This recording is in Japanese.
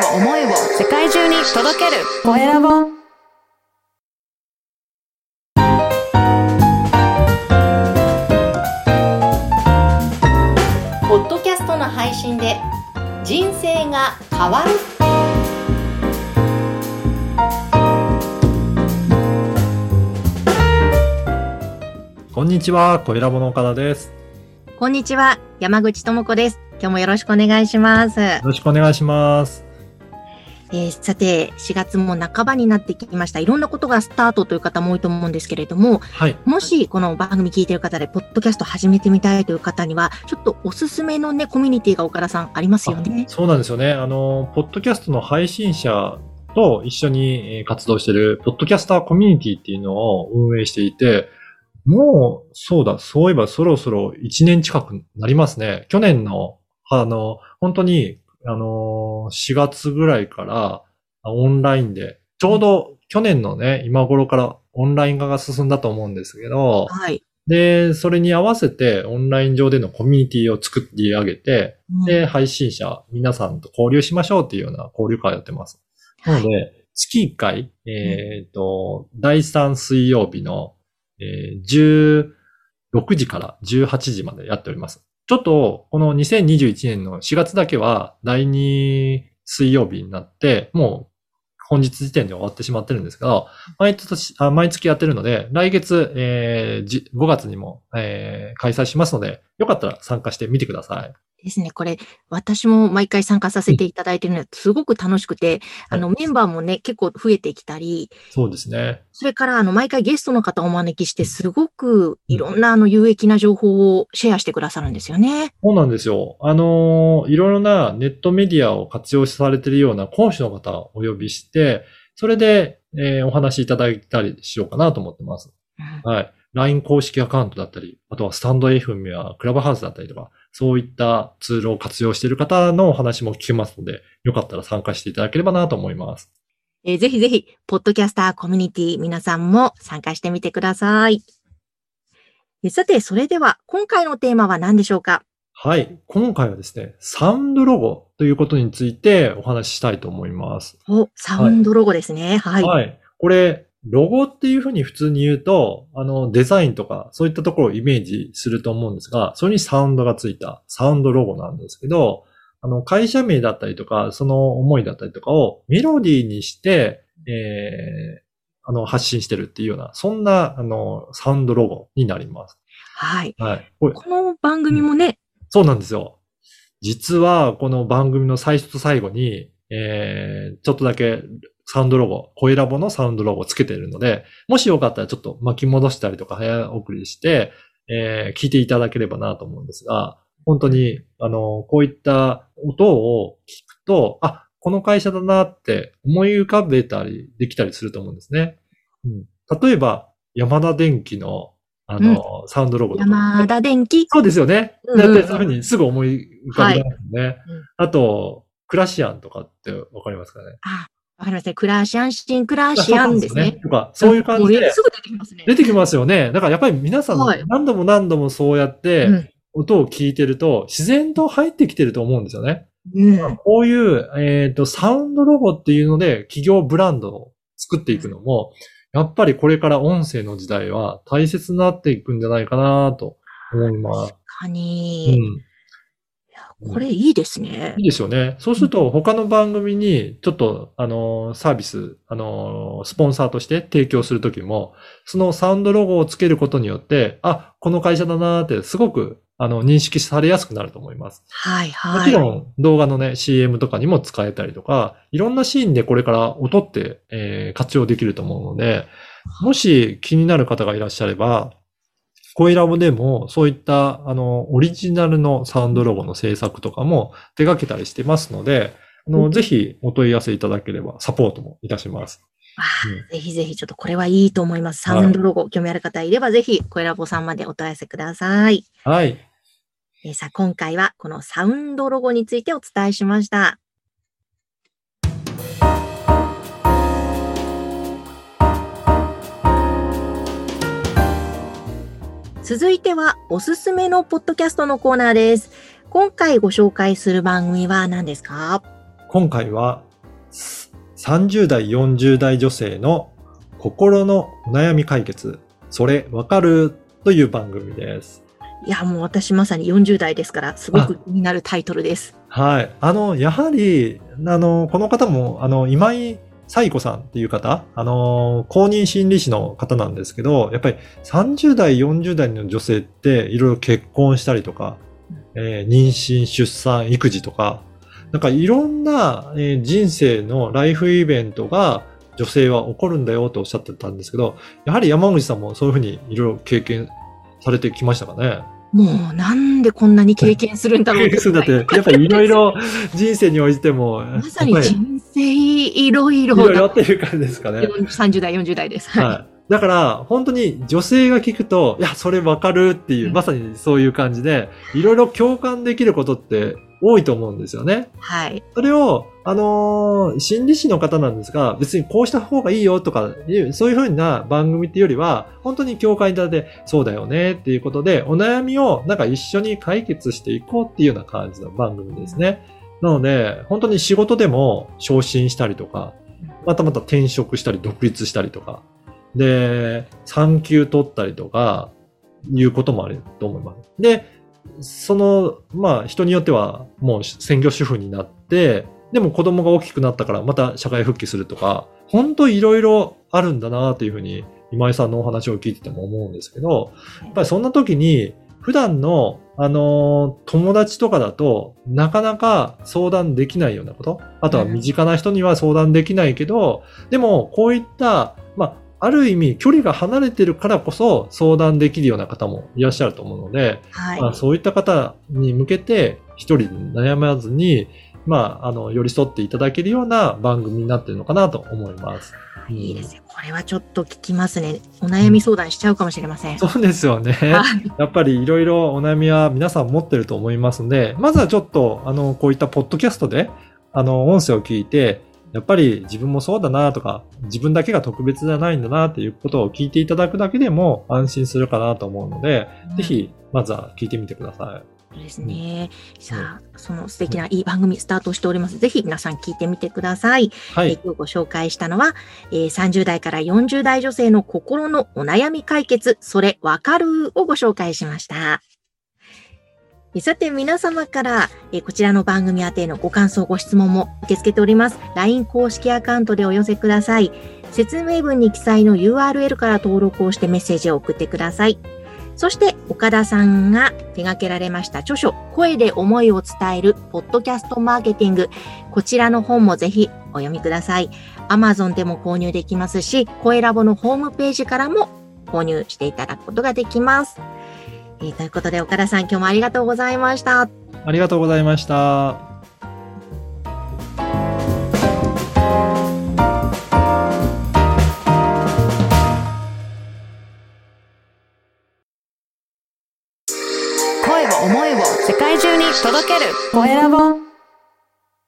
を思いを世界中に届ける。コエラボポッドキャストの配信で人生が変わる。こんにちは、小ラボの岡田です。こんにちは山口智子です。今日もよろしくお願いします、よろしくお願いします。えーさて4月も半ばになってきましたいろんなことがスタートという方も多いと思うんですけれどもはい。もしこの番組聞いている方でポッドキャスト始めてみたいという方にはちょっとおすすめのねコミュニティが岡田さんありますよねそうなんですよね。あの、ポッドキャストの配信者と一緒にえー活動している、ポッドキャスターコミュニティっていうのを運営していて、もう、そうだ、そういえばそろそろ1年近くなりますね。去年の、あの、本当に、あの、4月ぐらいからあオンラインで、ちょうど去年のね、今頃からオンライン化が進んだと思うんですけど、はい、で、それに合わせてオンライン上でのコミュニティを作り上げて、うんで、配信者、皆さんと交流しましょうっていうような交流会をやってます。なので、月1回、えっ、と、第3水曜日の、えー16時から18時までやっております。ちょっと、この2021年の4月だけは、第2水曜日になって、もう、本日時点で終わってしまってるんですけど、毎年、あ毎月やってるので、来月、えー5月にも、えー開催しますので、よかったら参加してみてください。ですね。これ、私も毎回参加させていただいてるので、すごく楽しくて、あの、メンバーもね、結構増えてきたり、そうですね。それから、あの、毎回ゲストの方をお招きして、すごくいろんな、あの、有益な情報をシェアしてくださるんですよね。そうなんですよ。あのーいろいろなネットメディアを活用されているような講師の方をお呼びして、それで、えーお話しいただいたりしようかなと思ってます。うんはい。LINE 公式アカウントだったり、あとはスタンド FM やクラブハウスだったりとか、そういったツールを活用している方のお話も聞けますので、よかったら参加していただければなと思います。えーぜひぜひ、ポッドキャスターコミュニティ、皆さんも参加してみてください。えーさて、それでは、今回のテーマは何でしょうか？はい。今回はですね、サウンドロゴということについてお話ししたいと思います。お、サウンドロゴですね。はい。はい。これ、ロゴっていうふうに普通に言うと、あの、デザインとか、そういったところをイメージすると思うんですが、それにサウンドがついたサウンドロゴなんですけど、あの、会社名だったりとか、その思いだったりとかをメロディーにして、えー、あの、発信してるっていうような、そんな、あの、サウンドロゴになります。はい。はい。この番組もね、そうなんですよ。実は、この番組の最初と最後に、えー、ちょっとだけサウンドロゴ、声ラボのサウンドロゴをつけているので、もしよかったらちょっと巻き戻したりとか早送りして、えー、聞いていただければなと思うんですが、本当に、あの、こういった音を聞くと、あ、この会社だなって思い浮かべたりできたりすると思うんですね。うん、例えば、ヤ田電機の、あの、サウンドロゴとか。山田電機？そうですよね。うんうんうんだってそういうふうにすぐ思い浮かびますね。うんあと、クラシアンとかってわかりますかね？あ、わかりますね。クラシアンシン、クラシアンですね。とか、そういう感じでもすぐ出てきますね。出てきますよね。だからやっぱり皆さんはい何度も何度もそうやっうてん音を聞いてると自然と入ってきてると思うんですよね。うん。こういう、えっ、と、サウンドロゴっていうので企業ブランドを作っていくのも、やっぱりこれから音声の時代は大切になっていくんじゃないかなと思います。確かうに。ん。これいいですねいい。ですよね。そうすると、他の番組に、ちょっと、あの、サービス、あの、スポンサーとして提供するときも、そのサウンドロゴをつけることによって、あ、この会社だなーって、すごく、あの、認識されやすくなると思います。はいはい。もちろん、動画のね、CM とかにも使えたりとか、いろんなシーンでこれから音って、えー活用できると思うので、もし気になる方がいらっしゃれば、声ラボでも、そういった、あの、オリジナルのサウンドロゴの制作とかも手掛けたりしてますので、あの、ぜひお問い合わせいただければ、サポートもいたします。あーぜひぜひちょっとこれはいいと思います。サウンドロゴ、興味ある方いればぜひ、声ラボさんまでお問い合わせください。はい。えーさあ、今回はこのサウンドロゴについてお伝えしました。続いては、おすすめのポッドキャストのコーナーです。今回ご紹介する番組は何ですか？今回は、30代、40代女性の心のお悩み解決、それわかるという番組です。いや、もう私まさに40代ですから、すごく気になるタイトルです。はい。あの、やはり、あの、この方も、あの、今井彩子さんっていう方、あの、公認心理師の方なんですけど、やっぱり30代、40代の女性っていろいろ結婚したりとか、えー妊娠、出産、育児とか、なんかいろんな、えー人生のライフイベントが女性は起こるんだよとおっしゃってたんですけど、やはり山口さんもそういうふうにいろいろ経験されてきましたかね？もう、なんでこんなに経験するんだろう経験するんだって、やっぱりいろいろ人生においても、まさに人生いろいろいろいろっていう感じですかね。30代、40代です。はい。はい。だから、本当に女性が聞くと、いや、それわかるっていうう、んまさにそういう感じで、いろいろ共感できることって多いと思うんですよね。はい。それを、あのー心理師の方なんですが、別にこうした方がいいよとかいう、そういうふうな番組っていうよりは、本当に共感いただいて、そうだよねっていうことで、お悩みをなんか一緒に解決していこうっていうような感じの番組ですね。なので、本当に仕事でも昇進したりとか、またまた転職したり独立したりとか、で、産休取ったりとか、いうこともあると思います。で、その、まあ人によってはもう専業主婦になって、でも子供が大きくなったからまた社会復帰するとか、本当いろいろあるんだなというふうに今井さんのお話を聞いてても思うんですけど、やっぱりそんな時に普段の、あのー友達とかだとなかなか相談できないようなこと、あとは身近な人には相談できないけど、でもこういった、まあ、ある意味距離が離れてるからこそ相談できるような方もいらっしゃると思うので、はい。まあ、そういった方に向けて一人で悩まずに、まあ、あの、寄り添っていただけるような番組になってるのかなと思います。いいですね。これはちょっと聞きますね。お悩み相談しちゃうかもしれません。そうですよね。はいやっぱりいろいろお悩みは皆さん持ってると思いますので、まずはちょっと、あの、こういったポッドキャストで、あの、音声を聞いて、やっぱり自分もそうだなとか、自分だけが特別じゃないんだなっていうことを聞いていただくだけでも安心するかなと思うので、ぜひ、まずは聞いてみてください。そうですね。さあ、その素敵ないい番組スタートしております。ぜひ皆さん聞いてみてください。はい。えー今日ご紹介したのは、えー30代から40代女性の心のお悩み解決、それわかるをご紹介しました。さて皆様から、えこちらの番組宛てのご感想、ご質問も受け付けております。LINE 公式アカウントでお寄せください。説明文に記載の URL から登録をしてメッセージを送ってください。そして、岡田さんが手掛けられました著書、声で思いを伝える、ポッドキャストマーケティング。こちらの本もぜひお読みください。Amazon でも購入できますし、声ラボのホームページからも購入していただくことができます。えーということで、岡田さん、今日もありがとうございました。ありがとうございました。声を思いを世界中に届けるコエラボ